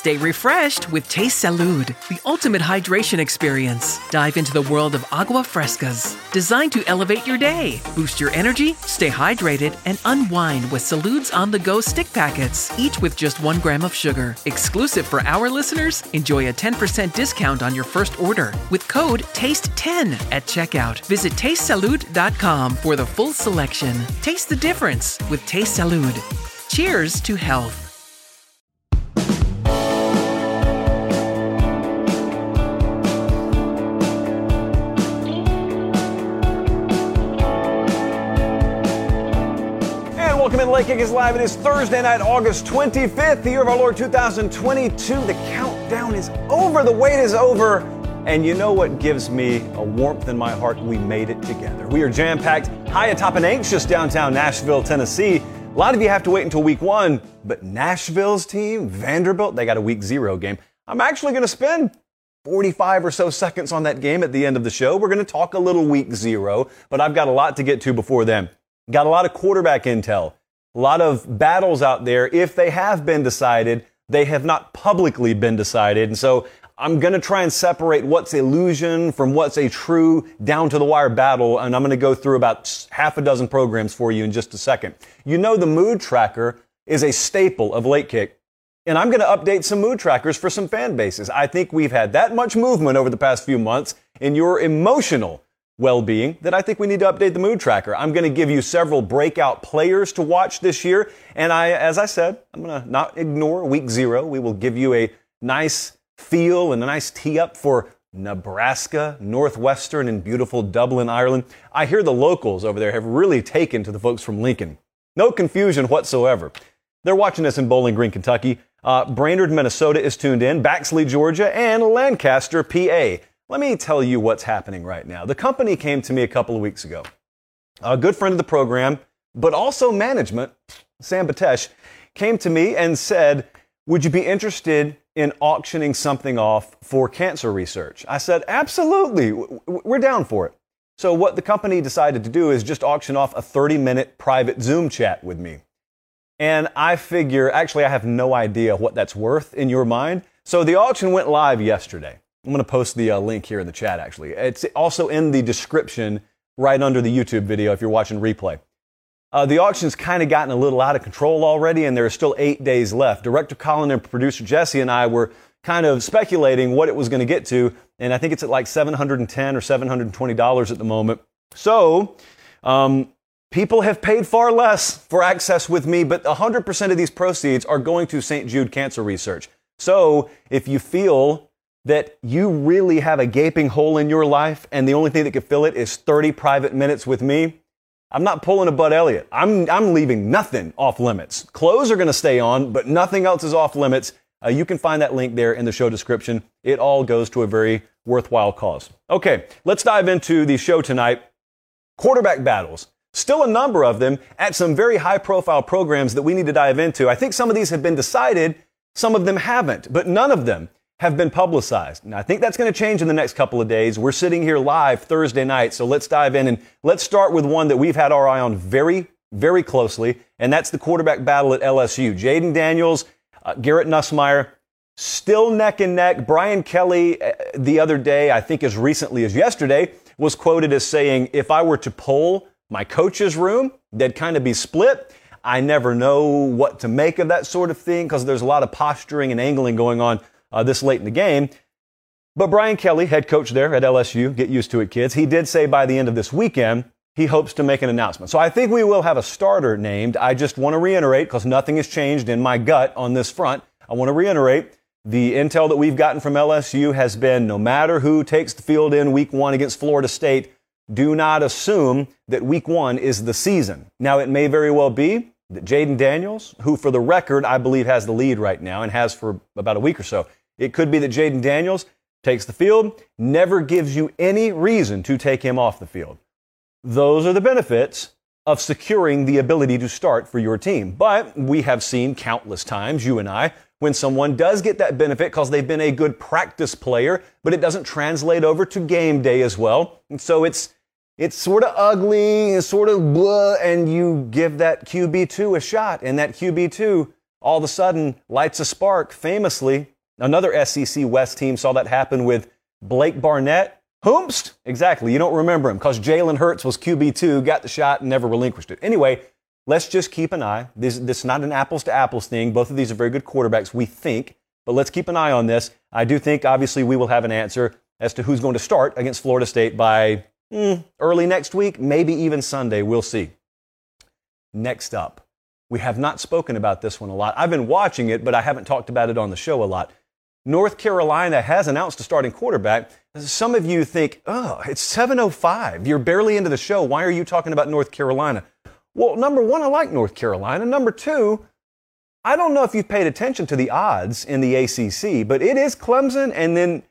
Stay refreshed with Taste Salud, the ultimate hydration experience. Dive into the world of agua frescas, designed to elevate your day, boost your energy, stay hydrated, and unwind with Salud's on the go stick packets, each with just one gram of sugar. Exclusive for our listeners, enjoy a 10% discount on your first order with code TASTE10 at checkout. Visit tastesalud.com for the full selection. Taste the difference with Taste Salud. Cheers to health. Kick is live. It is Thursday night, August 25th, the year of our Lord 2022. The countdown is over, the wait is over. And you know what gives me a warmth in my heart? We made it together. We are jam packed, high atop an anxious downtown Nashville, Tennessee. A lot of you have to wait until week one, but Nashville's team, Vanderbilt, they got a week zero game. I'm actually going to spend 45 or so seconds on that game at the end of the show. We're going to talk a little week zero, but I've got a lot to get to before then. Got a lot of quarterback intel. A lot of battles out there, if they have been decided, they have not publicly been decided. And so I'm going to try and separate what's illusion from what's a true down to the wire battle. And I'm going to go through about half a dozen programs for you in just a second. You know, the mood tracker is a staple of late kick. And I'm going to update some mood trackers for some fan bases. I think we've had that much movement over the past few months in your emotional well being that I think we need to update the mood tracker. I'm going to give you several breakout players to watch this year. And I, as I said, I'm going to not ignore week zero. We will give you a nice feel and a nice tee up for Nebraska, Northwestern, and beautiful Dublin, Ireland. I hear the locals over there have really taken to the folks from Lincoln. No confusion whatsoever. They're watching us in Bowling Green, Kentucky. Uh, Brainerd, Minnesota is tuned in, Baxley, Georgia, and Lancaster, PA. Let me tell you what's happening right now. The company came to me a couple of weeks ago. A good friend of the program, but also management, Sam Batesh, came to me and said, Would you be interested in auctioning something off for cancer research? I said, Absolutely. We're down for it. So, what the company decided to do is just auction off a 30 minute private Zoom chat with me. And I figure, actually, I have no idea what that's worth in your mind. So, the auction went live yesterday. I'm going to post the uh, link here in the chat, actually. It's also in the description right under the YouTube video if you're watching replay. Uh, the auction's kind of gotten a little out of control already, and there are still eight days left. Director Colin and producer Jesse and I were kind of speculating what it was going to get to, and I think it's at like 710 or 720 dollars at the moment. So, um, people have paid far less for access with me, but 100% of these proceeds are going to St. Jude Cancer Research. So, if you feel that you really have a gaping hole in your life and the only thing that could fill it is 30 private minutes with me, I'm not pulling a Bud Elliott. I'm, I'm leaving nothing off limits. Clothes are going to stay on, but nothing else is off limits. Uh, you can find that link there in the show description. It all goes to a very worthwhile cause. Okay, let's dive into the show tonight. Quarterback battles. Still a number of them at some very high profile programs that we need to dive into. I think some of these have been decided, some of them haven't, but none of them have been publicized. And I think that's going to change in the next couple of days. We're sitting here live Thursday night, so let's dive in and let's start with one that we've had our eye on very, very closely, and that's the quarterback battle at LSU. Jayden Daniels, uh, Garrett Nussmeier, still neck and neck. Brian Kelly, uh, the other day, I think as recently as yesterday, was quoted as saying, if I were to poll my coach's room, they'd kind of be split. I never know what to make of that sort of thing because there's a lot of posturing and angling going on uh, this late in the game. But Brian Kelly, head coach there at LSU, get used to it, kids. He did say by the end of this weekend he hopes to make an announcement. So I think we will have a starter named. I just want to reiterate, because nothing has changed in my gut on this front. I want to reiterate the intel that we've gotten from LSU has been no matter who takes the field in week one against Florida State, do not assume that week one is the season. Now, it may very well be that Jayden Daniels, who for the record I believe has the lead right now and has for about a week or so, it could be that Jayden Daniels takes the field, never gives you any reason to take him off the field. Those are the benefits of securing the ability to start for your team. But we have seen countless times, you and I, when someone does get that benefit because they've been a good practice player, but it doesn't translate over to game day as well. And so it's it's sort of ugly, it's sort of blah, and you give that QB2 a shot, and that QB2 all of a sudden lights a spark. Famously, another SEC West team saw that happen with Blake Barnett Hoomst? Exactly. You don't remember him because Jalen Hurts was QB2, got the shot, and never relinquished it. Anyway, let's just keep an eye. This, this is not an apples to apples thing. Both of these are very good quarterbacks, we think, but let's keep an eye on this. I do think, obviously, we will have an answer as to who's going to start against Florida State by mm, early next week, maybe even Sunday. We'll see. Next up, we have not spoken about this one a lot. I've been watching it, but I haven't talked about it on the show a lot. North Carolina has announced a starting quarterback. Some of you think, oh, it's 7.05. You're barely into the show. Why are you talking about North Carolina? Well, number one, I like North Carolina. Number two, I don't know if you've paid attention to the odds in the ACC, but it is Clemson, and then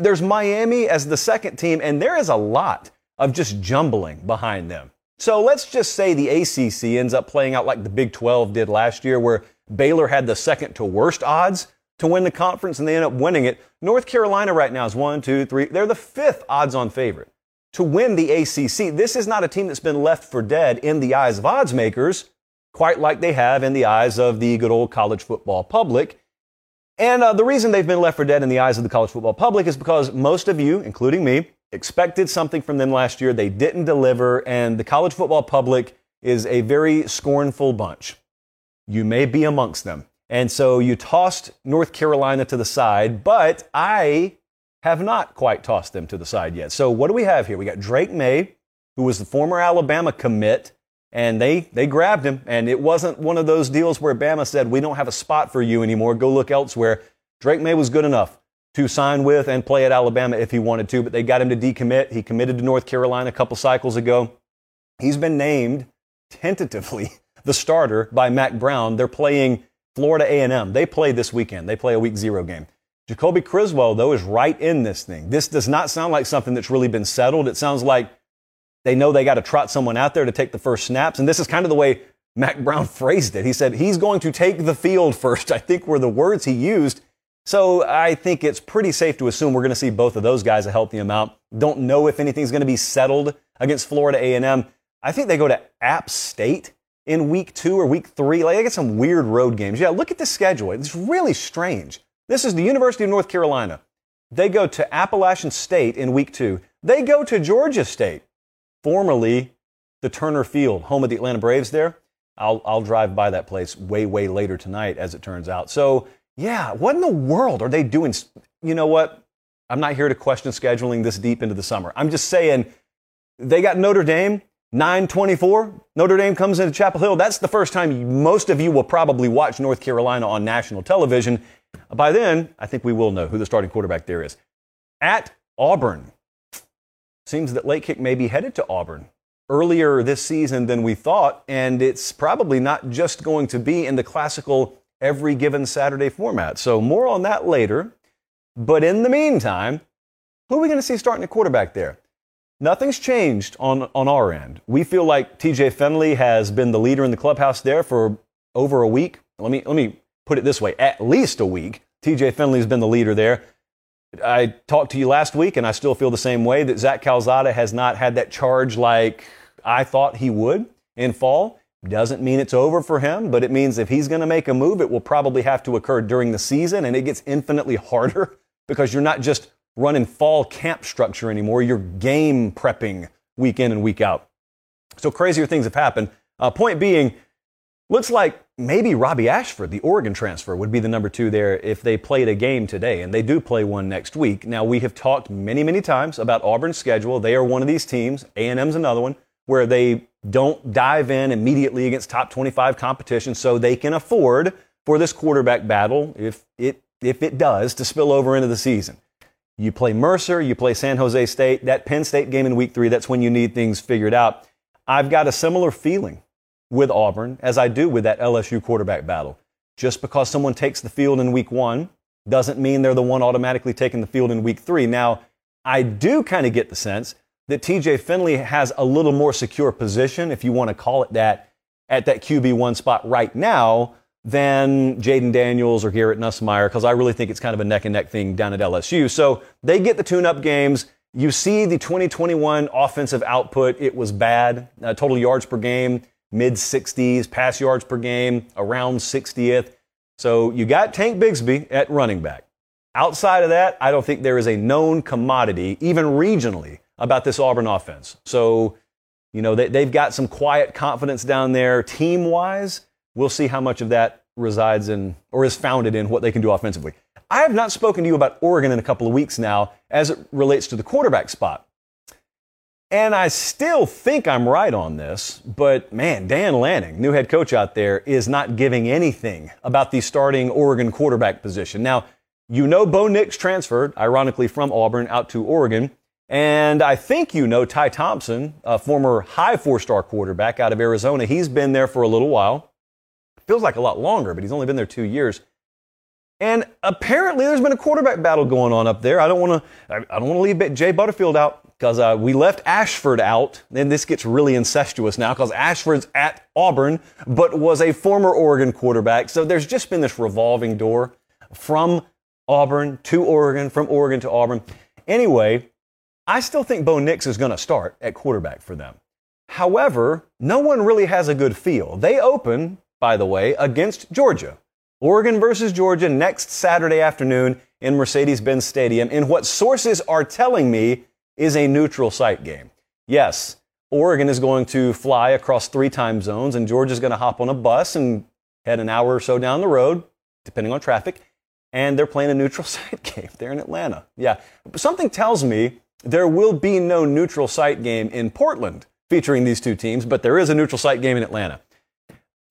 there's Miami as the second team, and there is a lot of just jumbling behind them. So let's just say the ACC ends up playing out like the Big 12 did last year, where Baylor had the second to worst odds to win the conference and they end up winning it. North Carolina right now is one, two, three. They're the fifth odds on favorite to win the ACC. This is not a team that's been left for dead in the eyes of odds makers, quite like they have in the eyes of the good old college football public. And uh, the reason they've been left for dead in the eyes of the college football public is because most of you, including me, expected something from them last year. They didn't deliver, and the college football public is a very scornful bunch. You may be amongst them. And so you tossed North Carolina to the side, but I have not quite tossed them to the side yet. So what do we have here? We got Drake Maye, who was the former Alabama commit, and they, they grabbed him. And it wasn't one of those deals where Bama said, we don't have a spot for you anymore. Go look elsewhere. Drake Maye was good enough to sign with and play at Alabama if he wanted to, but they got him to decommit. He committed to North Carolina a couple cycles ago. He's been named tentatively the starter by Mack Brown. They're playing Florida A&M. They play this weekend. They play a week zero game. Jacoby Criswell, though, is right in this thing. This does not sound like something that's really been settled. It sounds like they know they got to trot someone out there to take the first snaps. And this is kind of the way Mack Brown phrased it. He said he's going to take the field first, I think were the words he used. So I think it's pretty safe to assume we're going to see both of those guys a healthy amount. Don't know if anything's going to be settled against Florida A&M. I think they go to App State in week two or week three. Like, I get some weird road games. Yeah, look at the schedule. It's really strange. This is the University of North Carolina. They go to Appalachian State in week two. They go to Georgia State, formerly the Turner Field, home of the Atlanta Braves there. I'll, I'll drive by that place way, way later tonight, as it turns out. So, yeah, what in the world are they doing? You know what? I'm not here to question scheduling this deep into the summer. I'm just saying they got Notre Dame 924, Notre Dame comes into Chapel Hill. That's the first time most of you will probably watch North Carolina on national television. By then, I think we will know who the starting quarterback there is. At Auburn, seems that Late Kick may be headed to Auburn earlier this season than we thought, and it's probably not just going to be in the classical every given Saturday format. So, more on that later. But in the meantime, who are we going to see starting the quarterback there? Nothing's changed on, on our end. We feel like TJ Finley has been the leader in the clubhouse there for over a week. Let me, let me put it this way at least a week. TJ Finley's been the leader there. I talked to you last week, and I still feel the same way that Zach Calzada has not had that charge like I thought he would in fall. Doesn't mean it's over for him, but it means if he's going to make a move, it will probably have to occur during the season, and it gets infinitely harder because you're not just running fall camp structure anymore. You're game prepping week in and week out. So crazier things have happened. Uh, point being, Looks like maybe Robbie Ashford, the Oregon transfer, would be the number two there if they played a game today, and they do play one next week. Now we have talked many, many times about Auburn's schedule. They are one of these teams. A and M's another one where they don't dive in immediately against top 25 competition, so they can afford for this quarterback battle, if it if it does, to spill over into the season. You play Mercer, you play San Jose State. That Penn State game in week three, that's when you need things figured out. I've got a similar feeling with Auburn as I do with that LSU quarterback battle. Just because someone takes the field in week one doesn't mean they're the one automatically taking the field in week three. Now, I do kind of get the sense that TJ Finley has a little more secure position, if you want to call it that, at that QB1 spot right now than Jayden Daniels or Garrett Nussmeier, because I really think it's kind of a neck and neck thing down at LSU. So they get the tune up games. You see the 2021 offensive output, it was bad. Uh, total yards per game, mid 60s, pass yards per game, around 60th. So you got Tank Bigsby at running back. Outside of that, I don't think there is a known commodity, even regionally, about this Auburn offense. So, you know, they, have got some quiet confidence down there team wise. We'll see how much of that resides in or is founded in what they can do offensively. I have not spoken to you about Oregon in a couple of weeks now as it relates to the quarterback spot. And I still think I'm right on this, but man, Dan Lanning, new head coach out there, is not giving anything about the starting Oregon quarterback position. Now, you know Bo Nix transferred, ironically, from Auburn out to Oregon. And I think you know Ty Thompson, a former high four star quarterback out of Arizona. He's been there for a little while. Feels like a lot longer, but he's only been there two years. And apparently, there's been a quarterback battle going on up there. I don't want to. I don't want to leave Jay Butterfield out because uh, we left Ashford out. And this gets really incestuous now because Ashford's at Auburn, but was a former Oregon quarterback. So there's just been this revolving door from Auburn to Oregon, from Oregon to Auburn. Anyway, I still think Bo Nix is going to start at quarterback for them. However, no one really has a good feel. They open, by the way, against Georgia. Oregon versus Georgia next Saturday afternoon in Mercedes Benz Stadium in what sources are telling me is a neutral site game. Yes, Oregon is going to fly across three time zones, and Georgia's going to hop on a bus and head an hour or so down the road, depending on traffic, and they're playing a neutral site game. They're in Atlanta. Yeah. Something tells me there will be no neutral site game in Portland featuring these two teams, but there is a neutral site game in Atlanta.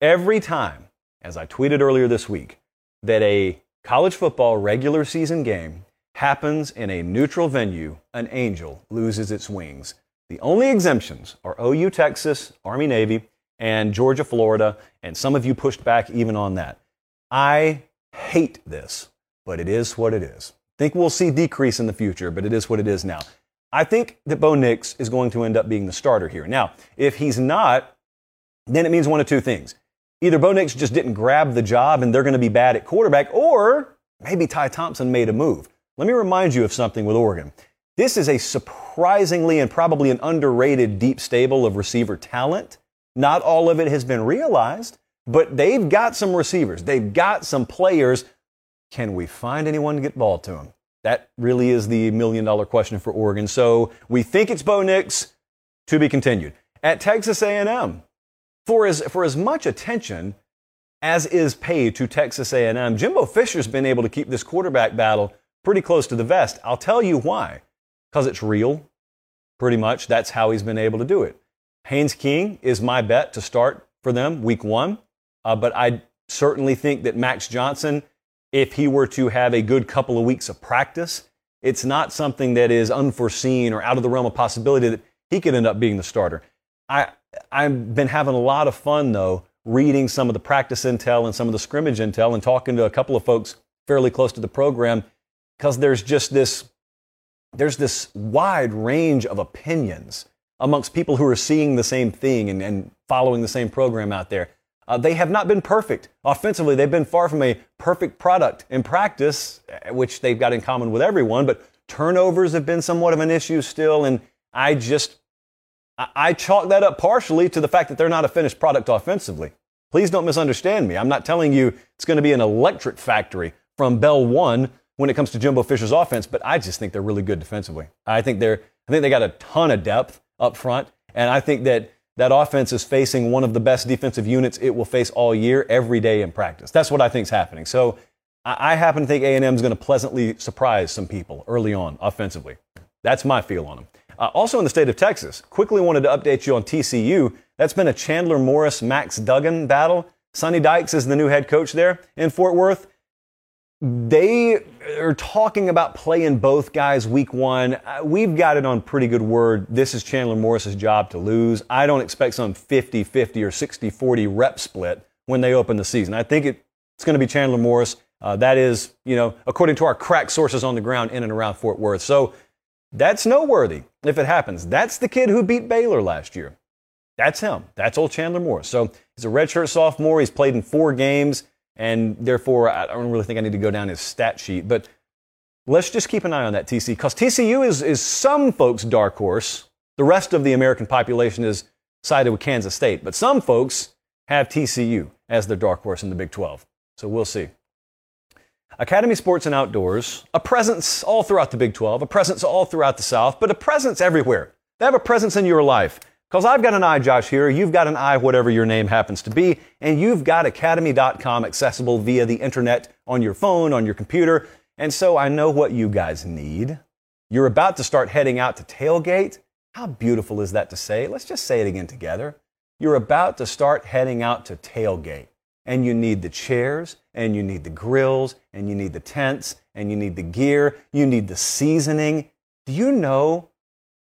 Every time, as I tweeted earlier this week, that a college football regular season game happens in a neutral venue, an angel loses its wings. The only exemptions are OU Texas, Army Navy, and Georgia Florida, and some of you pushed back even on that. I hate this, but it is what it is think we'll see decrease in the future, but it is what it is now. I think that Bo Nix is going to end up being the starter here. Now, if he's not, then it means one of two things. Either Bo Nix just didn't grab the job and they're going to be bad at quarterback, or maybe Ty Thompson made a move. Let me remind you of something with Oregon. This is a surprisingly and probably an underrated deep stable of receiver talent. Not all of it has been realized, but they've got some receivers. They've got some players can we find anyone to get ball to them? That really is the million dollar question for Oregon. So we think it's Bo Nix, to be continued. At Texas A&M, for as, for as much attention as is paid to Texas A&M, Jimbo Fisher's been able to keep this quarterback battle pretty close to the vest. I'll tell you why. Because it's real. Pretty much that's how he's been able to do it. Haynes King is my bet to start for them week one. Uh, but I certainly think that Max Johnson if he were to have a good couple of weeks of practice, it's not something that is unforeseen or out of the realm of possibility that he could end up being the starter. I, I've been having a lot of fun, though, reading some of the practice intel and some of the scrimmage intel and talking to a couple of folks fairly close to the program because there's just this there's this wide range of opinions amongst people who are seeing the same thing and, and following the same program out there. Uh, they have not been perfect. Offensively, they've been far from a perfect product in practice, uh, which they've got in common with everyone, but turnovers have been somewhat of an issue still. And I just, I, chalk that up partially to the fact that they're not a finished product offensively. Please don't misunderstand me. I'm not telling you it's going to be an electric factory from Bell 1 when it comes to Jimbo Fisher's offense, but I just think they're really good defensively. I think they're, I think they got a ton of depth up front. And I think that that offense is facing one of the best defensive units it will face all year, every day in practice. That's what I think is happening. So I, I happen to think A&M is going to pleasantly surprise some people early on offensively. That's my feel on them. Uh, also in the state of Texas, quickly wanted to update you on TCU. That's been a Chandler Morris Max Duggan battle. Sonny Dykes is the new head coach there in Fort Worth. They are talking about playing both guys week one. Uh, we've got it on pretty good word. This is Chandler Morris's job to lose. I don't expect some 50 50 or 60 40 rep split when they open the season. I think it, it's going to be Chandler Morris. Uh, that is, you know, according to our crack sources on the ground in and around Fort Worth. So that's noteworthy if it happens. That's the kid who beat Baylor last year. That's him. That's old Chandler Moore. So he's a redshirt sophomore. He's played in four games and therefore I don't really think I need to go down his stat sheet. But let's just keep an eye on that TC because TCU is, is some folks' dark horse. The rest of the American population is sided with Kansas State, but some folks have TCU as their dark horse in the Big 12. So we'll see. Academy Sports and Outdoors, a presence all throughout the Big 12, a presence all throughout the South, but a presence everywhere. They have a presence in your life. Because I've got an eye, Josh, here. You've got an eye, whatever your name happens to be. And you've got academy.com accessible via the internet on your phone, on your computer. And so I know what you guys need. You're about to start heading out to tailgate. How beautiful is that to say? Let's just say it again together. You're about to start heading out to tailgate. And you need the chairs, and you need the grills, and you need the tents, and you need the gear, you need the seasoning. Do you know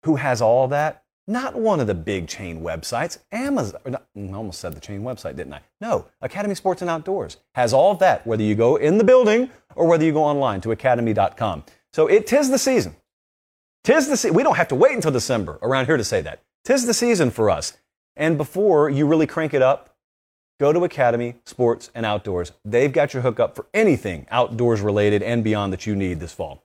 who has all that? Not one of the big chain websites. Amazon, not, I almost said the chain website, didn't I? No, Academy Sports and Outdoors has all that, whether you go in the building or whether you go online to academy.com. So it tis the season. Tis the season. We don't have to wait until December around here to say that. Tis the season for us. And before you really crank it up, go to Academy Sports and Outdoors. They've got your hookup for anything outdoors related and beyond that you need this fall.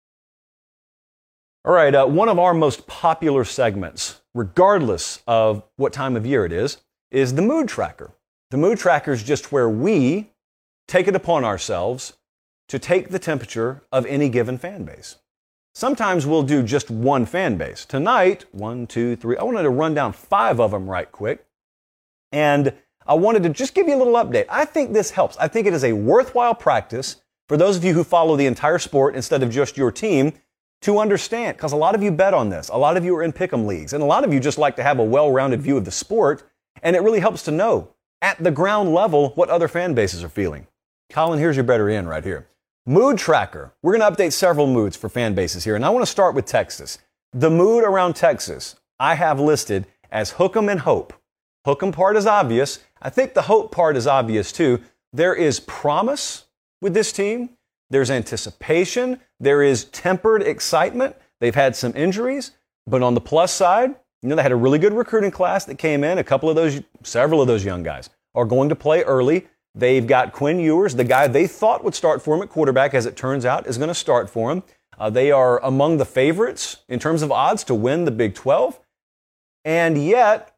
All right, uh, one of our most popular segments, regardless of what time of year it is, is the mood tracker. The mood tracker is just where we take it upon ourselves to take the temperature of any given fan base. Sometimes we'll do just one fan base. Tonight, one, two, three, I wanted to run down five of them right quick. And I wanted to just give you a little update. I think this helps. I think it is a worthwhile practice for those of you who follow the entire sport instead of just your team to understand, because a lot of you bet on this. A lot of you are in pick'em leagues, and a lot of you just like to have a well-rounded view of the sport, and it really helps to know at the ground level what other fan bases are feeling. Colin, here's your better in right here. Mood tracker. We're going to update several moods for fan bases here, and I want to start with Texas. The mood around Texas I have listed as hook 'em and hope. Hook 'em part is obvious. I think the hope part is obvious too. There is promise with this team. There's anticipation. There is tempered excitement. They've had some injuries, but on the plus side, you know, they had a really good recruiting class that came in. A couple of those, several of those young guys are going to play early. They've got Quinn Ewers, the guy they thought would start for him at quarterback, as it turns out, is going to start for him. Uh, they are among the favorites in terms of odds to win the Big 12. And yet,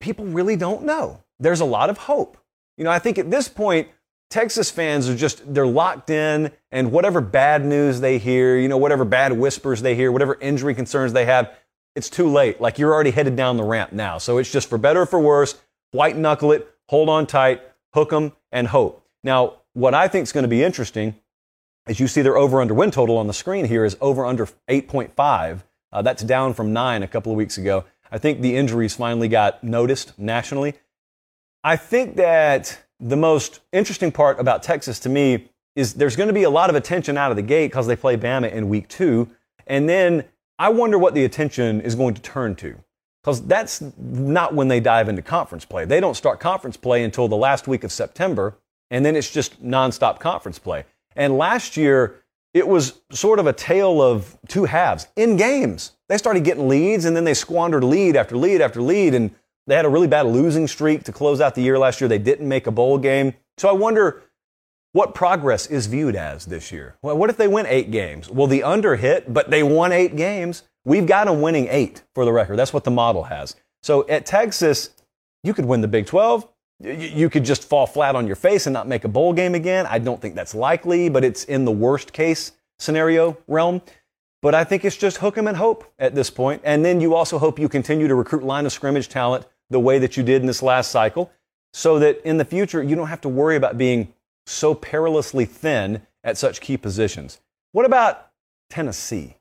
people really don't know. There's a lot of hope. You know, I think at this point, Texas fans are just, they're locked in, and whatever bad news they hear, you know, whatever bad whispers they hear, whatever injury concerns they have, it's too late. Like you're already headed down the ramp now. So it's just for better or for worse, white knuckle it, hold on tight, hook 'em, and hope. Now, what I think is going to be interesting, as you see their over under win total on the screen here, is over under 8.5. Uh, that's down from nine a couple of weeks ago. I think the injuries finally got noticed nationally. I think that the most interesting part about Texas to me is there's going to be a lot of attention out of the gate because they play Bama in week two. And then I wonder what the attention is going to turn to because that's not when they dive into conference play. They don't start conference play until the last week of September, and then it's just nonstop conference play. And last year, it was sort of a tale of two halves in games. They started getting leads, and then they squandered lead after lead after lead, and they had a really bad losing streak to close out the year last year. They didn't make a bowl game. So I wonder what progress is viewed as this year. Well, what if they win eight games? Well, the under hit, but they won eight games. We've got them winning eight for the record. That's what the model has. So at Texas, you could win the Big 12. You could just fall flat on your face and not make a bowl game again. I don't think that's likely, but it's in the worst case scenario realm. But I think it's just hook 'em and hope at this point. And then you also hope you continue to recruit line of scrimmage talent the way that you did in this last cycle so that in the future you don't have to worry about being so perilously thin at such key positions. What about Tennessee?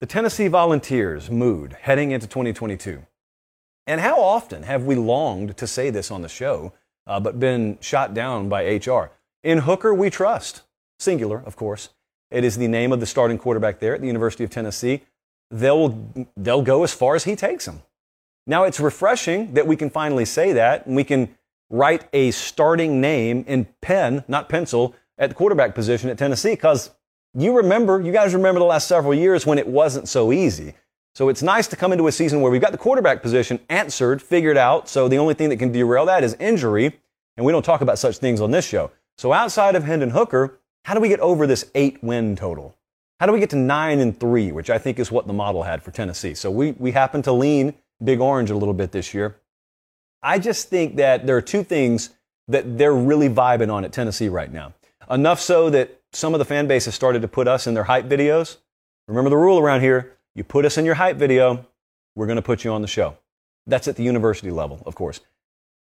The Tennessee Volunteers mood heading into 2022. And how often have we longed to say this on the show, uh, but been shot down by HR? In Hooker, we trust. Singular, of course. It is the name of the starting quarterback there at the University of Tennessee. They'll, they'll go as far as he takes them. Now, it's refreshing that we can finally say that, and we can write a starting name in pen, not pencil, at the quarterback position at Tennessee because you remember, you guys remember the last several years when it wasn't so easy. So it's nice to come into a season where we've got the quarterback position answered, figured out. So the only thing that can derail that is injury. And we don't talk about such things on this show. So outside of Hendon Hooker, how do we get over this eight win total? How do we get to nine and three, which I think is what the model had for Tennessee? So we, we happen to lean Big Orange a little bit this year. I just think that there are two things that they're really vibing on at Tennessee right now. Enough so that some of the fan base has started to put us in their hype videos. Remember the rule around here you put us in your hype video, we're going to put you on the show. That's at the university level, of course.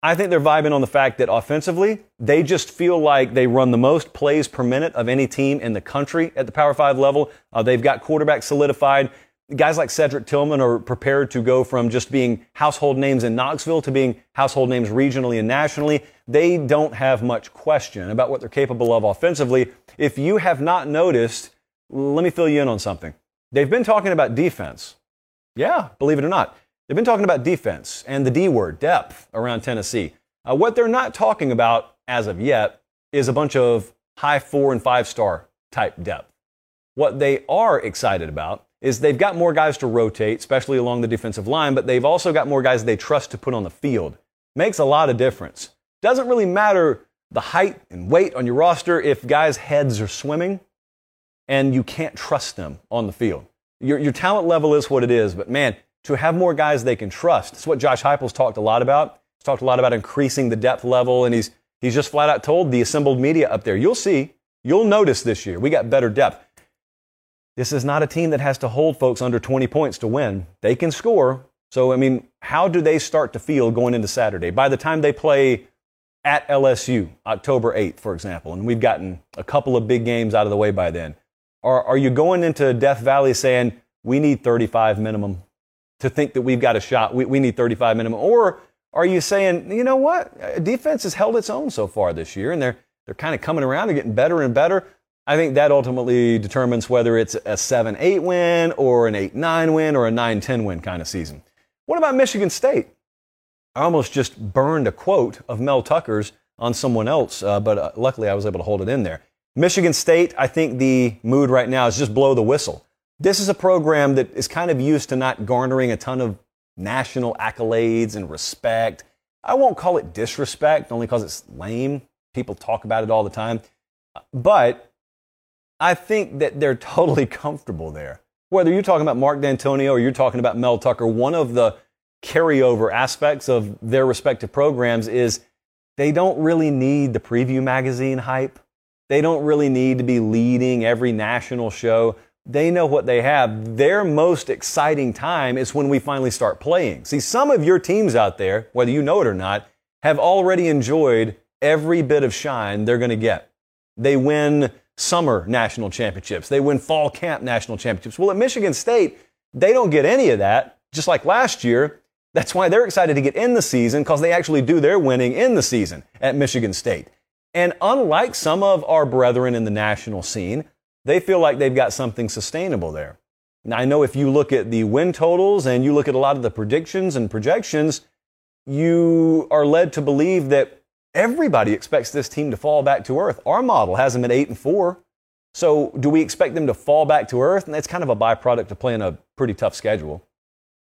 I think they're vibing on the fact that offensively, they just feel like they run the most plays per minute of any team in the country at the Power Five level. Uh, they've got quarterback solidified guys like Cedric Tillman are prepared to go from just being household names in Knoxville to being household names regionally and nationally. They don't have much question about what they're capable of offensively. If you have not noticed, let me fill you in on something. They've been talking about defense. Yeah, believe it or not. They've been talking about defense and the D word, depth, around Tennessee. Uh, what they're not talking about as of yet is a bunch of high four and five star type depth. What they are excited about is they've got more guys to rotate, especially along the defensive line, but they've also got more guys they trust to put on the field. Makes a lot of difference. Doesn't really matter the height and weight on your roster if guys' heads are swimming and you can't trust them on the field. Your, your talent level is what it is, but man, to have more guys they can trust, that's what Josh Heupel's talked a lot about. He's talked a lot about increasing the depth level, and he's, he's just flat out told the assembled media up there, you'll see, you'll notice this year, we got better depth. This is not a team that has to hold folks under 20 points to win. They can score. So, I mean, how do they start to feel going into Saturday? By the time they play at LSU, October 8th, for example, and we've gotten a couple of big games out of the way by then, are, are you going into Death Valley saying, we need 35 minimum to think that we've got a shot? We, we need 35 minimum. Or are you saying, you know what? Defense has held its own so far this year, and they're, they're kind of coming around and getting better and better. I think that ultimately determines whether it's a 7 8 win or an 8 9 win or a 9 10 win kind of season. What about Michigan State? I almost just burned a quote of Mel Tucker's on someone else, uh, but uh, luckily I was able to hold it in there. Michigan State, I think the mood right now is just blow the whistle. This is a program that is kind of used to not garnering a ton of national accolades and respect. I won't call it disrespect, only because it's lame. People talk about it all the time. But I think that they're totally comfortable there. Whether you're talking about Mark Dantonio or you're talking about Mel Tucker, one of the carryover aspects of their respective programs is they don't really need the preview magazine hype. They don't really need to be leading every national show. They know what they have. Their most exciting time is when we finally start playing. See, some of your teams out there, whether you know it or not, have already enjoyed every bit of shine they're going to get. They win summer national championships. They win fall camp national championships. Well, at Michigan State, they don't get any of that. Just like last year, That's why they're excited to get in the season because they actually do their winning in the season at Michigan State. And unlike some of our brethren in the national scene, they feel like they've got something sustainable there. Now, I know if you look at the win totals and you look at a lot of the predictions and projections, you are led to believe that everybody expects this team to fall back to earth. Our model has them at 8 and 4. So, do we expect them to fall back to earth? And that's kind of a byproduct of playing a pretty tough schedule.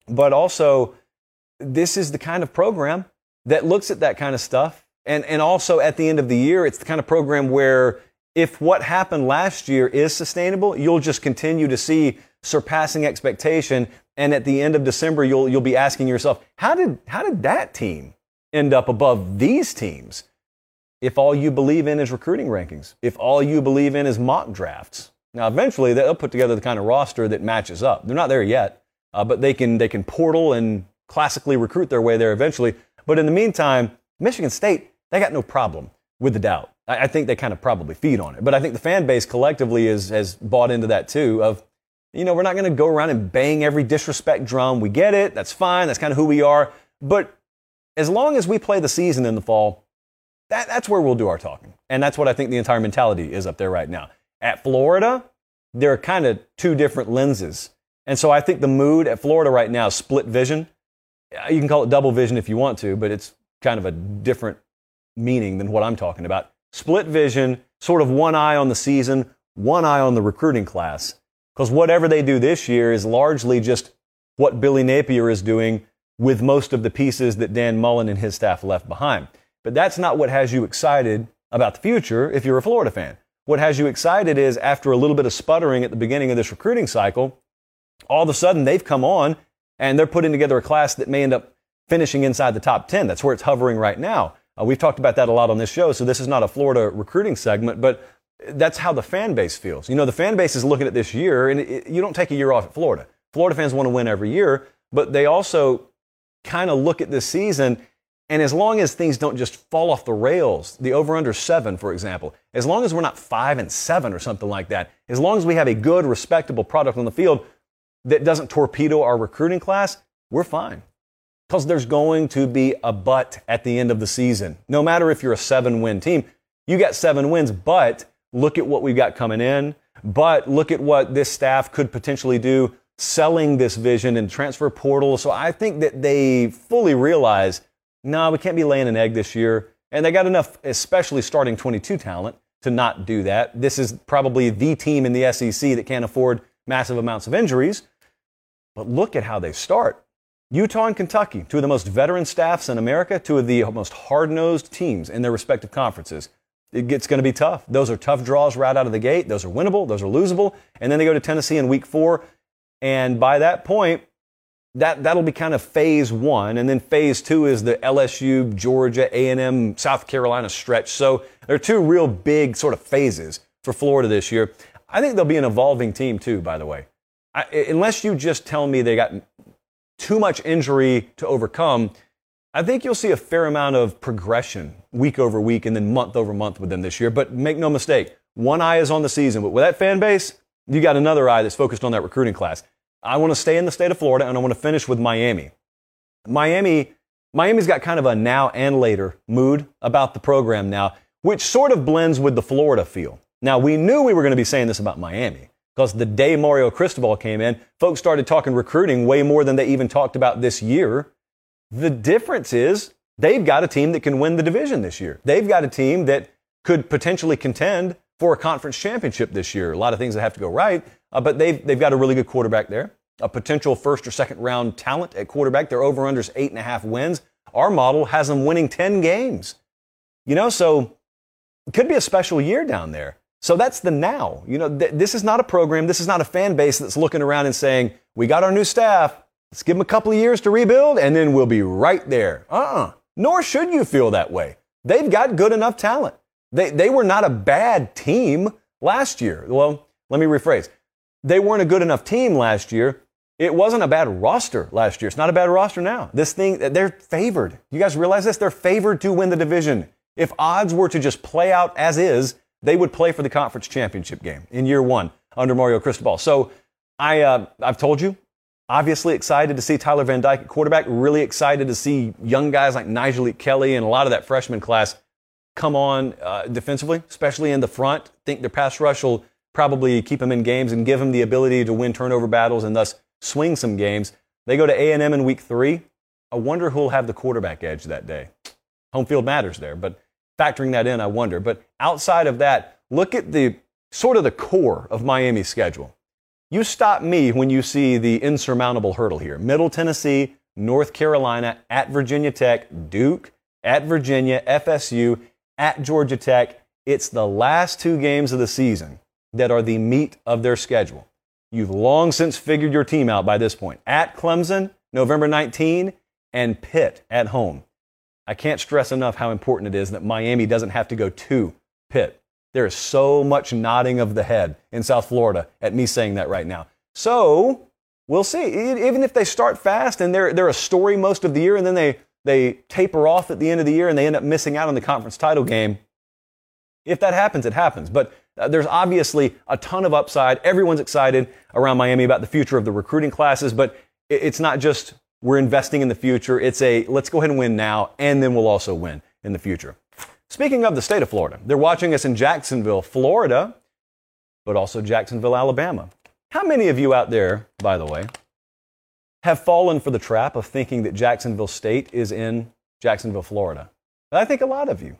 But also, this is the kind of program that looks at that kind of stuff. And, and also at the end of the year, it's the kind of program where if what happened last year is sustainable, you'll just continue to see surpassing expectation. And at the end of December, you'll, you'll be asking yourself, how did, how did that team end up above these teams? If all you believe in is recruiting rankings, if all you believe in is mock drafts. Now, eventually, they'll put together the kind of roster that matches up. They're not there yet, uh, but they can, they can portal and classically recruit their way there eventually. But in the meantime, Michigan State, they got no problem with the doubt. I, I think they kind of probably feed on it. But I think the fan base collectively is, has bought into that too of, you know, we're not going to go around and bang every disrespect drum. We get it. That's fine. That's kind of who we are. But as long as we play the season in the fall, that, that's where we'll do our talking. And that's what I think the entire mentality is up there right now. At Florida, there are kind of two different lenses. And so I think the mood at Florida right now is split vision. You can call it double vision if you want to, but it's kind of a different meaning than what I'm talking about. Split vision, sort of one eye on the season, one eye on the recruiting class. Because whatever they do this year is largely just what Billy Napier is doing with most of the pieces that Dan Mullen and his staff left behind. But that's not what has you excited about the future if you're a Florida fan. What has you excited is after a little bit of sputtering at the beginning of this recruiting cycle, all of a sudden they've come on and they're putting together a class that may end up finishing inside the top 10. That's where it's hovering right now. Uh, we've talked about that a lot on this show, so this is not a Florida recruiting segment, but that's how the fan base feels. You know, the fan base is looking at this year, and it, you don't take a year off at Florida. Florida fans want to win every year, but they also kind of look at this season, and as long as things don't just fall off the rails, the over under seven, for example, as long as we're not five and seven or something like that, as long as we have a good, respectable product on the field that doesn't torpedo our recruiting class, we're fine because there's going to be a but at the end of the season. No matter if you're a seven win team, you got seven wins, but look at what we've got coming in. But look at what this staff could potentially do selling this vision and transfer portal. So I think that they fully realize, no, nah, we can't be laying an egg this year. And they got enough, especially starting 22 talent, to not do that. This is probably the team in the SEC that can't afford massive amounts of injuries. But look at how they start. Utah and Kentucky, two of the most veteran staffs in America, two of the most hard nosed teams in their respective conferences. It's going to be tough. Those are tough draws right out of the gate. Those are winnable. Those are losable. And then they go to Tennessee in week four. And by that point, that, that'll be kind of phase one. And then phase two is the LSU, Georgia, A&M, South Carolina stretch. So there are two real big sort of phases for Florida this year. I think they'll be an evolving team too, by the way. I, unless you just tell me they got too much injury to overcome, I think you'll see a fair amount of progression week over week and then month over month with them this year. But make no mistake, one eye is on the season. But with that fan base, you got another eye that's focused on that recruiting class. I want to stay in the state of Florida and I want to finish with Miami. Miami, Miami's got kind of a now and later mood about the program now, which sort of blends with the Florida feel. Now, we knew we were going to be saying this about Miami. Because the day Mario Cristobal came in, folks started talking recruiting way more than they even talked about this year. The difference is they've got a team that can win the division this year. They've got a team that could potentially contend for a conference championship this year. A lot of things that have to go right, uh, but they've, they've got a really good quarterback there, a potential first or second round talent at quarterback. Their over unders eight and a half wins. Our model has them winning 10 games. You know, so it could be a special year down there. So that's the now. You know, th- this is not a program, this is not a fan base that's looking around and saying, we got our new staff, let's give them a couple of years to rebuild, and then we'll be right there. Uh uh-uh. uh Nor should you feel that way. They've got good enough talent. They, they were not a bad team last year. Well, let me rephrase. They weren't a good enough team last year. It wasn't a bad roster last year. It's not a bad roster now. This thing, they're favored. You guys realize this? They're favored to win the division. If odds were to just play out as is, they would play for the conference championship game in year one under Mario Cristobal. So I, uh, I've told you, Obviously excited to see Tyler Van Dyke at quarterback. Really excited to see young guys like Nyjalik Kelly and a lot of that freshman class come on uh, defensively, especially in the front. Think their pass rush will probably keep them in games and give them the ability to win turnover battles and thus swing some games. They go to A&M in week three. I wonder who'll have the quarterback edge that day. Home field matters there, but factoring that in, I wonder. But outside of that, look at the sort of the core of Miami's schedule. You stop me when you see the insurmountable hurdle here. Middle Tennessee, North Carolina, at Virginia Tech, Duke, at Virginia, FSU, at Georgia Tech. It's the last two games of the season that are the meat of their schedule. You've long since figured your team out by this point. At Clemson, November 19, and Pitt at home. I can't stress enough how important it is that Miami doesn't have to go to Pitt. There is so much nodding of the head in South Florida at me saying that right now. So we'll see. Even if they start fast and they're, they're a story most of the year and then they, they taper off at the end of the year and they end up missing out on the conference title game, if that happens, it happens. But uh, there's obviously a ton of upside. Everyone's excited around Miami about the future of the recruiting classes, but it's not just we're investing in the future. It's a let's go ahead and win now, and then we'll also win in the future. Speaking of the state of Florida, they're watching us in Jacksonville, Florida, but also Jacksonville, Alabama. How many of you out there, by the way, have fallen for the trap of thinking that Jacksonville State is in Jacksonville, Florida? I think a lot of you.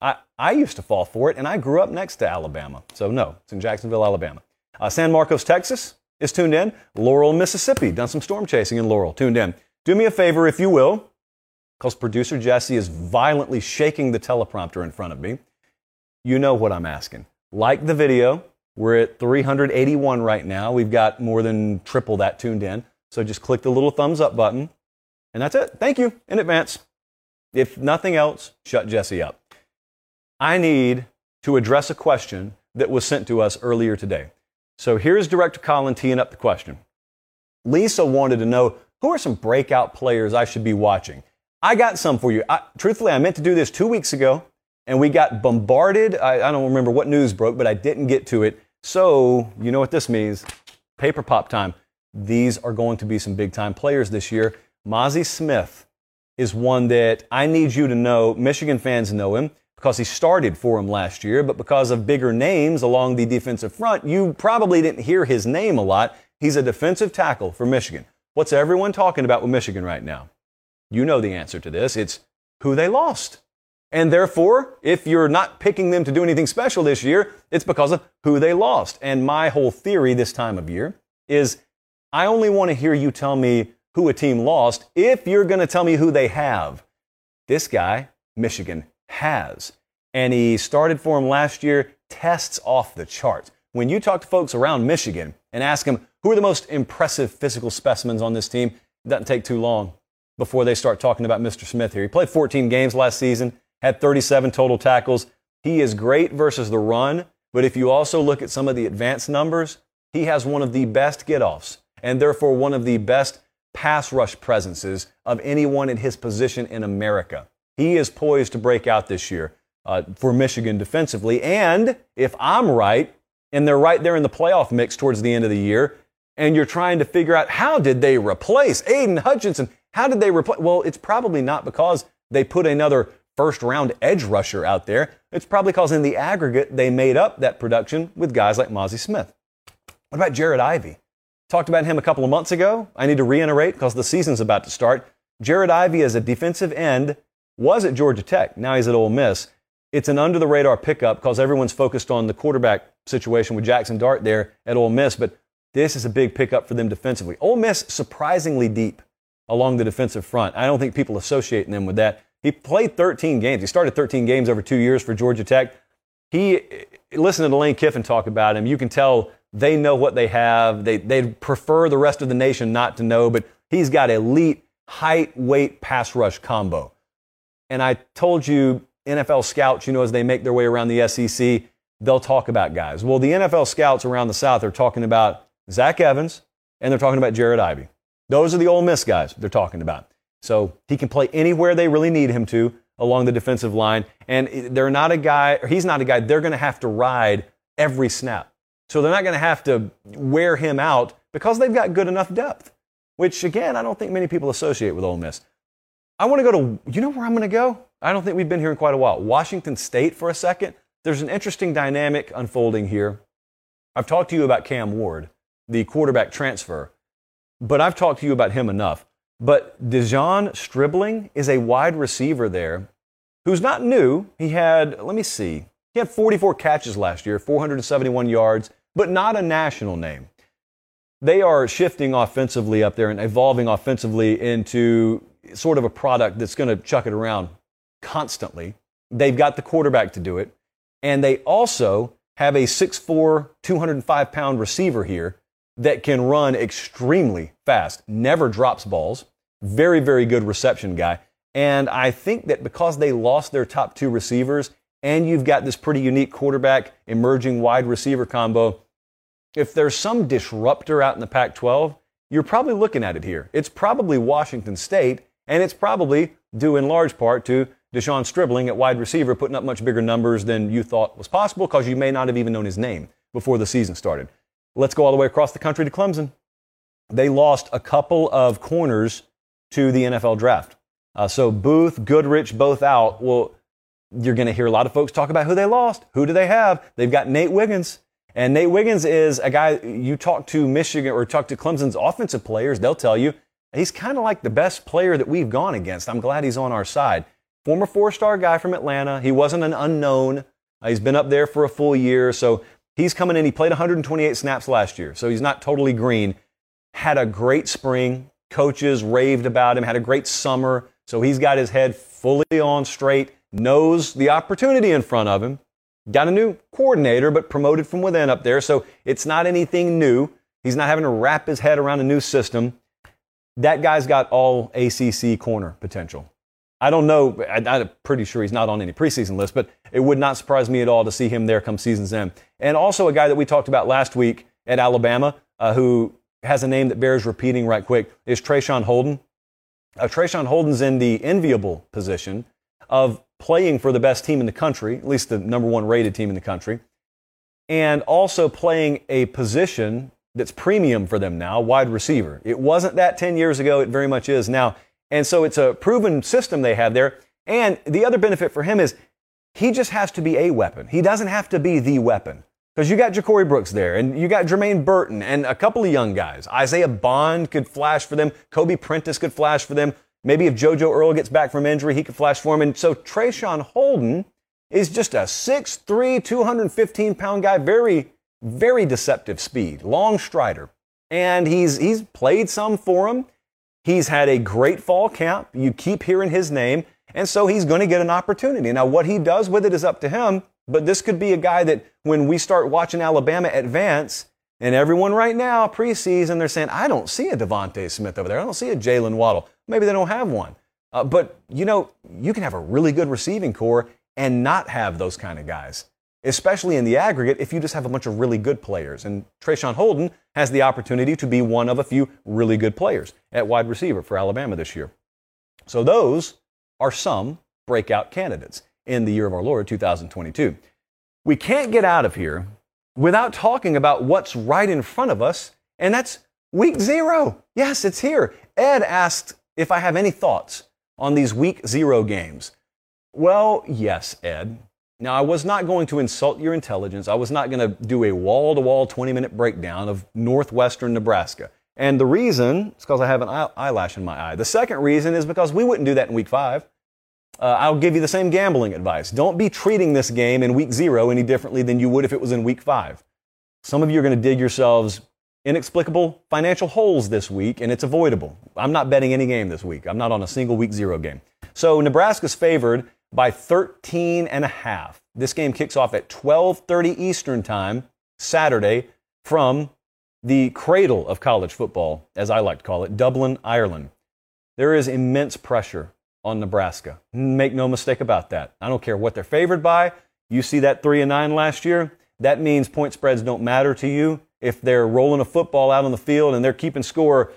I, I used to fall for it, and I grew up next to Alabama. So, no, it's in Jacksonville, Alabama. Uh, San Marcos, Texas, is tuned in. Laurel, Mississippi, done some storm chasing in Laurel, tuned in. Do me a favor, if you will, because producer Jesse is violently shaking the teleprompter in front of me. You know what I'm asking. Like the video. We're at 381 right now. We've got more than triple that tuned in. So just click the little thumbs up button. And that's it. Thank you in advance. If nothing else, shut Jesse up. I need to address a question that was sent to us earlier today. So here's Director Colin teeing up the question. Lisa wanted to know who are some breakout players I should be watching. I got some for you. I, truthfully, I meant to do this two weeks ago, and we got bombarded. I, I don't remember what news broke, but I didn't get to it. So, you know what this means paper pop time. These are going to be some big time players this year. Mazi Smith is one that I need you to know. Michigan fans know him because he started for him last year, but because of bigger names along the defensive front, you probably didn't hear his name a lot. He's a defensive tackle for Michigan. What's everyone talking about with Michigan right now? You know the answer to this. It's who they lost. And therefore, if you're not picking them to do anything special this year, it's because of who they lost. And my whole theory this time of year is I only want to hear you tell me who a team lost if you're going to tell me who they have. This guy, Michigan, has. And he started for him last year, tests off the charts. When you talk to folks around Michigan and ask them who are the most impressive physical specimens on this team, it doesn't take too long before they start talking about Mr. Smith here. He played 14 games last season, had 37 total tackles. He is great versus the run, but if you also look at some of the advanced numbers, he has one of the best get offs and therefore one of the best pass rush presences of anyone in his position in America. He is poised to break out this year uh, for Michigan defensively. And if I'm right, and they're right there in the playoff mix towards the end of the year, and you're trying to figure out how did they replace Aidan Hutchinson? How did they replace? Well, it's probably not because they put another first round edge rusher out there. It's probably because in the aggregate, they made up that production with guys like Mazi Smith. What about Jared Ivey? Talked about him a couple of months ago. I need to reiterate because the season's about to start. Jared Ivey is a defensive end was at Georgia Tech. Now he's at Ole Miss. It's an under the radar pickup because everyone's focused on the quarterback situation with Jackson Dart there at Ole Miss, but this is a big pickup for them defensively. Ole Miss surprisingly deep along the defensive front. I don't think people associate them with that. He played 13 games. He started 13 games over two years for Georgia Tech. He listen to Lane Kiffin talk about him. You can tell they know what they have. They they prefer the rest of the nation not to know, but he's got elite height, weight, pass rush combo. And I told you, NFL scouts, you know, as they make their way around the SEC, they'll talk about guys. Well, the NFL scouts around the South are talking about Zach Evans and they're talking about Jared Ivey. Those are the Ole Miss guys they're talking about. So he can play anywhere they really need him to along the defensive line. And they're not a guy, or he's not a guy they're going to have to ride every snap. So they're not going to have to wear him out because they've got good enough depth. which again, I don't think many people associate with Ole Miss. I want to go to, you know where I'm going to go? I don't think we've been here in quite a while. Washington State for a second. There's an interesting dynamic unfolding here. I've talked to you about Cam Ward, the quarterback transfer, but I've talked to you about him enough. But De'Zhaun Stribling is a wide receiver there who's not new. He had, let me see, he had 44 catches last year, 471 yards, but not a national name. They are shifting offensively up there and evolving offensively into sort of a product that's going to chuck it around constantly. They've got the quarterback to do it. And they also have a 6'4, 205 pound receiver here that can run extremely fast, never drops balls, very, very good reception guy. And I think that because they lost their top two receivers, and you've got this pretty unique quarterback emerging wide receiver combo, if there's some disruptor out in the Pac 12, you're probably looking at it here. It's probably Washington State, and it's probably due in large part to De'Zhaun Stribling at wide receiver putting up much bigger numbers than you thought was possible because you may not have even known his name before the season started. Let's go all the way across the country to Clemson. They lost a couple of corners to the NFL draft. Uh, so Booth, Goodrich, both out. Well, you're going to hear a lot of folks talk about who they lost. Who do they have? They've got Nate Wiggins. And Nate Wiggins is a guy you talk to Michigan or talk to Clemson's offensive players, they'll tell you he's kind of like the best player that we've gone against. I'm glad he's on our side. Former four star guy from Atlanta. He wasn't an unknown. Uh, he's been up there for a full year. So he's coming in. He played 128 snaps last year. So he's not totally green. Had a great spring. Coaches raved about him. Had a great summer. So he's got his head fully on straight, knows the opportunity in front of him. Got a new coordinator, but promoted from within up there. So it's not anything new. He's not having to wrap his head around a new system. That guy's got all ACC corner potential. I don't know. I'm pretty sure he's not on any preseason list, but it would not surprise me at all to see him there come season's end. And also a guy that we talked about last week at Alabama, uh, who has a name that bears repeating right quick, is Traeshon Holden. Uh, Traeshon Holden's in the enviable position of playing for the best team in the country, at least the number one rated team in the country, and also playing a position that's premium for them now, wide receiver. It wasn't that 10 years ago, it very much is now. And so it's a proven system they have there. And the other benefit for him is he just has to be a weapon. He doesn't have to be the weapon. Because you got Ja'Corey Brooks there, and you got Jermaine Burton, and a couple of young guys. Isaiah Bond could flash for them. Kobe Prentice could flash for them. Maybe if JoJo Earle gets back from injury, he could flash for him. And so Traeshon Holden is just a 6'3, 215 pound guy, very, very deceptive speed, long strider. And he's, he's played some for him. He's had a great fall camp. You keep hearing his name. And so he's going to get an opportunity. Now, what he does with it is up to him. But this could be a guy that when we start watching Alabama advance, and everyone right now, preseason, they're saying, I don't see a DeVonta Smith over there. I don't see a Jaylen Waddle. Maybe they don't have one. Uh, but, you know, you can have a really good receiving core and not have those kind of guys, especially in the aggregate if you just have a bunch of really good players. And Traeshon Holden has the opportunity to be one of a few really good players at wide receiver for Alabama this year. So those are some breakout candidates in the year of our Lord 2022. We can't get out of here without talking about what's right in front of us, and that's week zero. Yes, it's here. Ed asked if I have any thoughts on these week zero games. Well, yes, Ed. Now, I was not going to insult your intelligence. I was not going to do a wall to wall 20 minute breakdown of northwestern Nebraska. And the reason is because I have an eyelash in my eye. The second reason is because we wouldn't do that in week five. Uh, I'll give you the same gambling advice. Don't be treating this game in week zero any differently than you would if it was in week five. Some of you are going to dig yourselves inexplicable financial holes this week, and it's avoidable. I'm not betting any game this week. I'm not on a single week zero game. So Nebraska's favored by 13 and a half. This game kicks off at 12:30 Eastern Time Saturday from the cradle of college football, as I like to call it, Dublin, Ireland. There is immense pressure on Nebraska. Make no mistake about that. I don't care what they're favored by. You see that 3 and 9 last year? That means point spreads don't matter to you. If they're rolling a football out on the field and they're keeping score,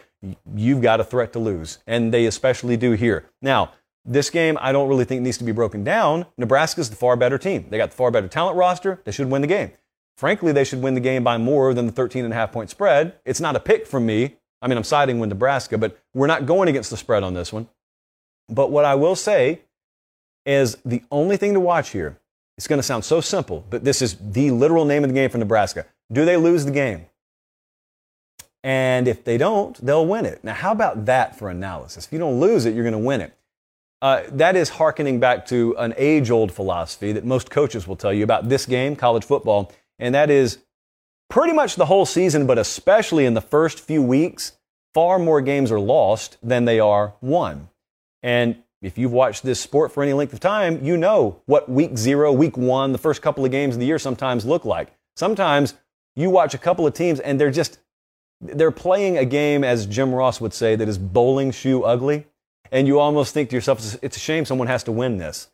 you've got a threat to lose. And they especially do here. Now, this game, I don't really think needs to be broken down. Nebraska's the far better team. They got the far better talent roster. They should win the game. Frankly, they should win the game by more than the 13 and a half point spread. It's not a pick from me. I mean, I'm siding with Nebraska, but we're not going against the spread on this one. But what I will say is the only thing to watch here, it's going to sound so simple, but this is the literal name of the game for Nebraska. Do they lose the game? And if they don't, they'll win it. Now, how about that for analysis? If you don't lose it, you're going to win it. Uh, that is hearkening back to an age old philosophy that most coaches will tell you about this game, college football, and that is pretty much the whole season, but especially in the first few weeks, far more games are lost than they are won. And if you've watched this sport for any length of time, you know what week zero, week one, the first couple of games of the year sometimes look like. Sometimes you watch a couple of teams and they're just, they're playing a game, as Jim Ross would say, that is bowling shoe ugly. And you almost think to yourself, it's a shame someone has to win this.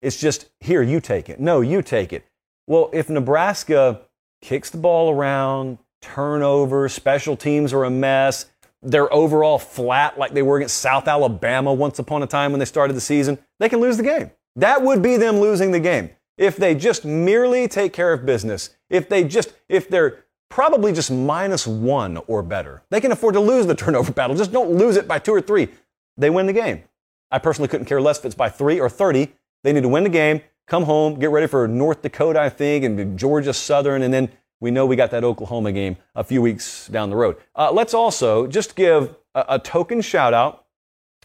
It's just, here, you take it. No, you take it. Well, if Nebraska kicks the ball around, turnover, special teams are a mess, they're overall flat like they were against South Alabama once upon a time when they started the season, they can lose the game. That would be them losing the game. If they just merely take care of business, if they just, if they're probably just minus one or better, they can afford to lose the turnover battle. Just don't lose it by two or three. They win the game. I personally couldn't care less if it's by three or 30. They need to win the game, come home, get ready for North Dakota, I think, and Georgia Southern, and then we know we got that Oklahoma game a few weeks down the road. Uh, let's also just give a, a token shout out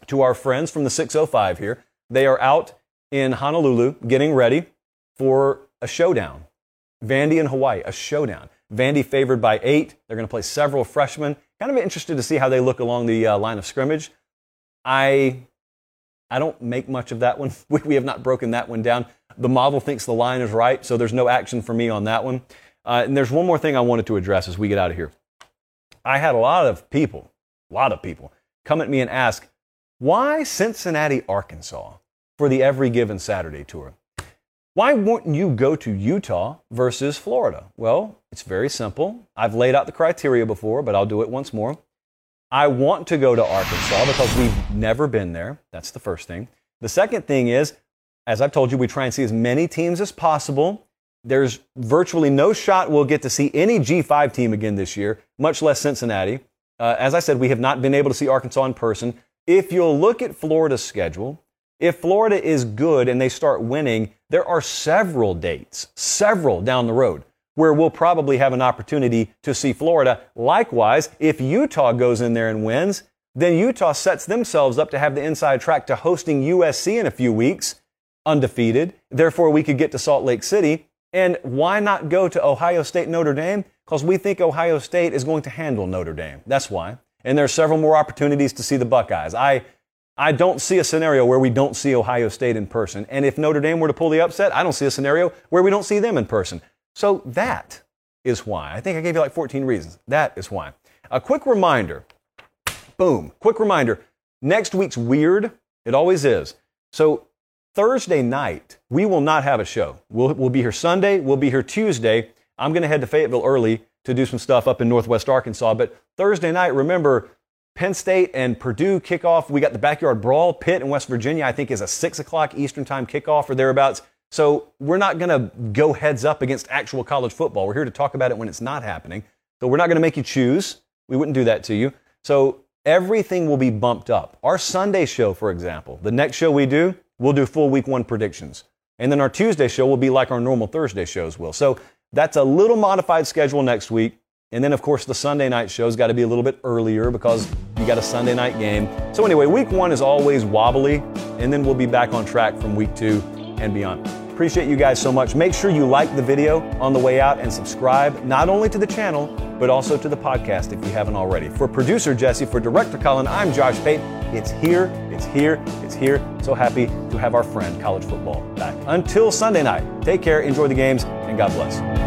to our friends from the 605 here. They are out in Honolulu getting ready for a showdown. Vandy and Hawaii, a showdown. Vandy favored by eight. They're going to play several freshmen. Kind of interested to see how they look along the uh, line of scrimmage. I, I don't make much of that one. We, we have not broken that one down. The model thinks the line is right, so there's no action for me on that one. Uh, and there's one more thing I wanted to address as we get out of here. I had a lot of people, a lot of people, come at me and ask, why Cincinnati, Arkansas for the Every Given Saturday tour? Why wouldn't you go to Utah versus Florida? Well, it's very simple. I've laid out the criteria before, but I'll do it once more. I want to go to Arkansas because we've never been there. That's the first thing. The second thing is, as I've told you, we try and see as many teams as possible there's virtually no shot we'll get to see any G5 team again this year, much less Cincinnati. Uh, as I said, we have not been able to see Arkansas in person. If you'll look at Florida's schedule, if Florida is good and they start winning, there are several dates, several down the road, where we'll probably have an opportunity to see Florida. Likewise, if Utah goes in there and wins, then Utah sets themselves up to have the inside track to hosting USC in a few weeks, undefeated. Therefore, we could get to Salt Lake City and why not go to Ohio State Notre Dame? Because we think Ohio State is going to handle Notre Dame. That's why. And there are several more opportunities to see the Buckeyes. I, I don't see a scenario where we don't see Ohio State in person. And if Notre Dame were to pull the upset, I don't see a scenario where we don't see them in person. So that is why. I think I gave you like 14 reasons. That is why. A quick reminder boom, quick reminder next week's weird. It always is. So Thursday night, we will not have a show. We'll, we'll be here Sunday, we'll be here Tuesday. I'm going to head to Fayetteville early to do some stuff up in Northwest Arkansas. But Thursday night, remember, Penn State and Purdue kickoff. We got the backyard brawl. Pitt in West Virginia, I think, is a 6 o'clock Eastern time kickoff or thereabouts. So we're not going to go heads up against actual college football. We're here to talk about it when it's not happening. So we're not going to make you choose. We wouldn't do that to you. So everything will be bumped up. Our Sunday show, for example, the next show we do, we'll do full week one predictions. And then our Tuesday show will be like our normal Thursday shows will. So that's a little modified schedule next week. And then, of course, the Sunday night show's got to be a little bit earlier because you got a Sunday night game. So, anyway, week one is always wobbly, and then we'll be back on track from week two and beyond. Appreciate you guys so much. Make sure you like the video on the way out and subscribe not only to the channel, but also to the podcast if you haven't already. For producer Jesse, for director Colin, I'm Josh Pate. It's here, it's here, it's here. So happy to have our friend college football back. Until Sunday night, take care, enjoy the games, and God bless.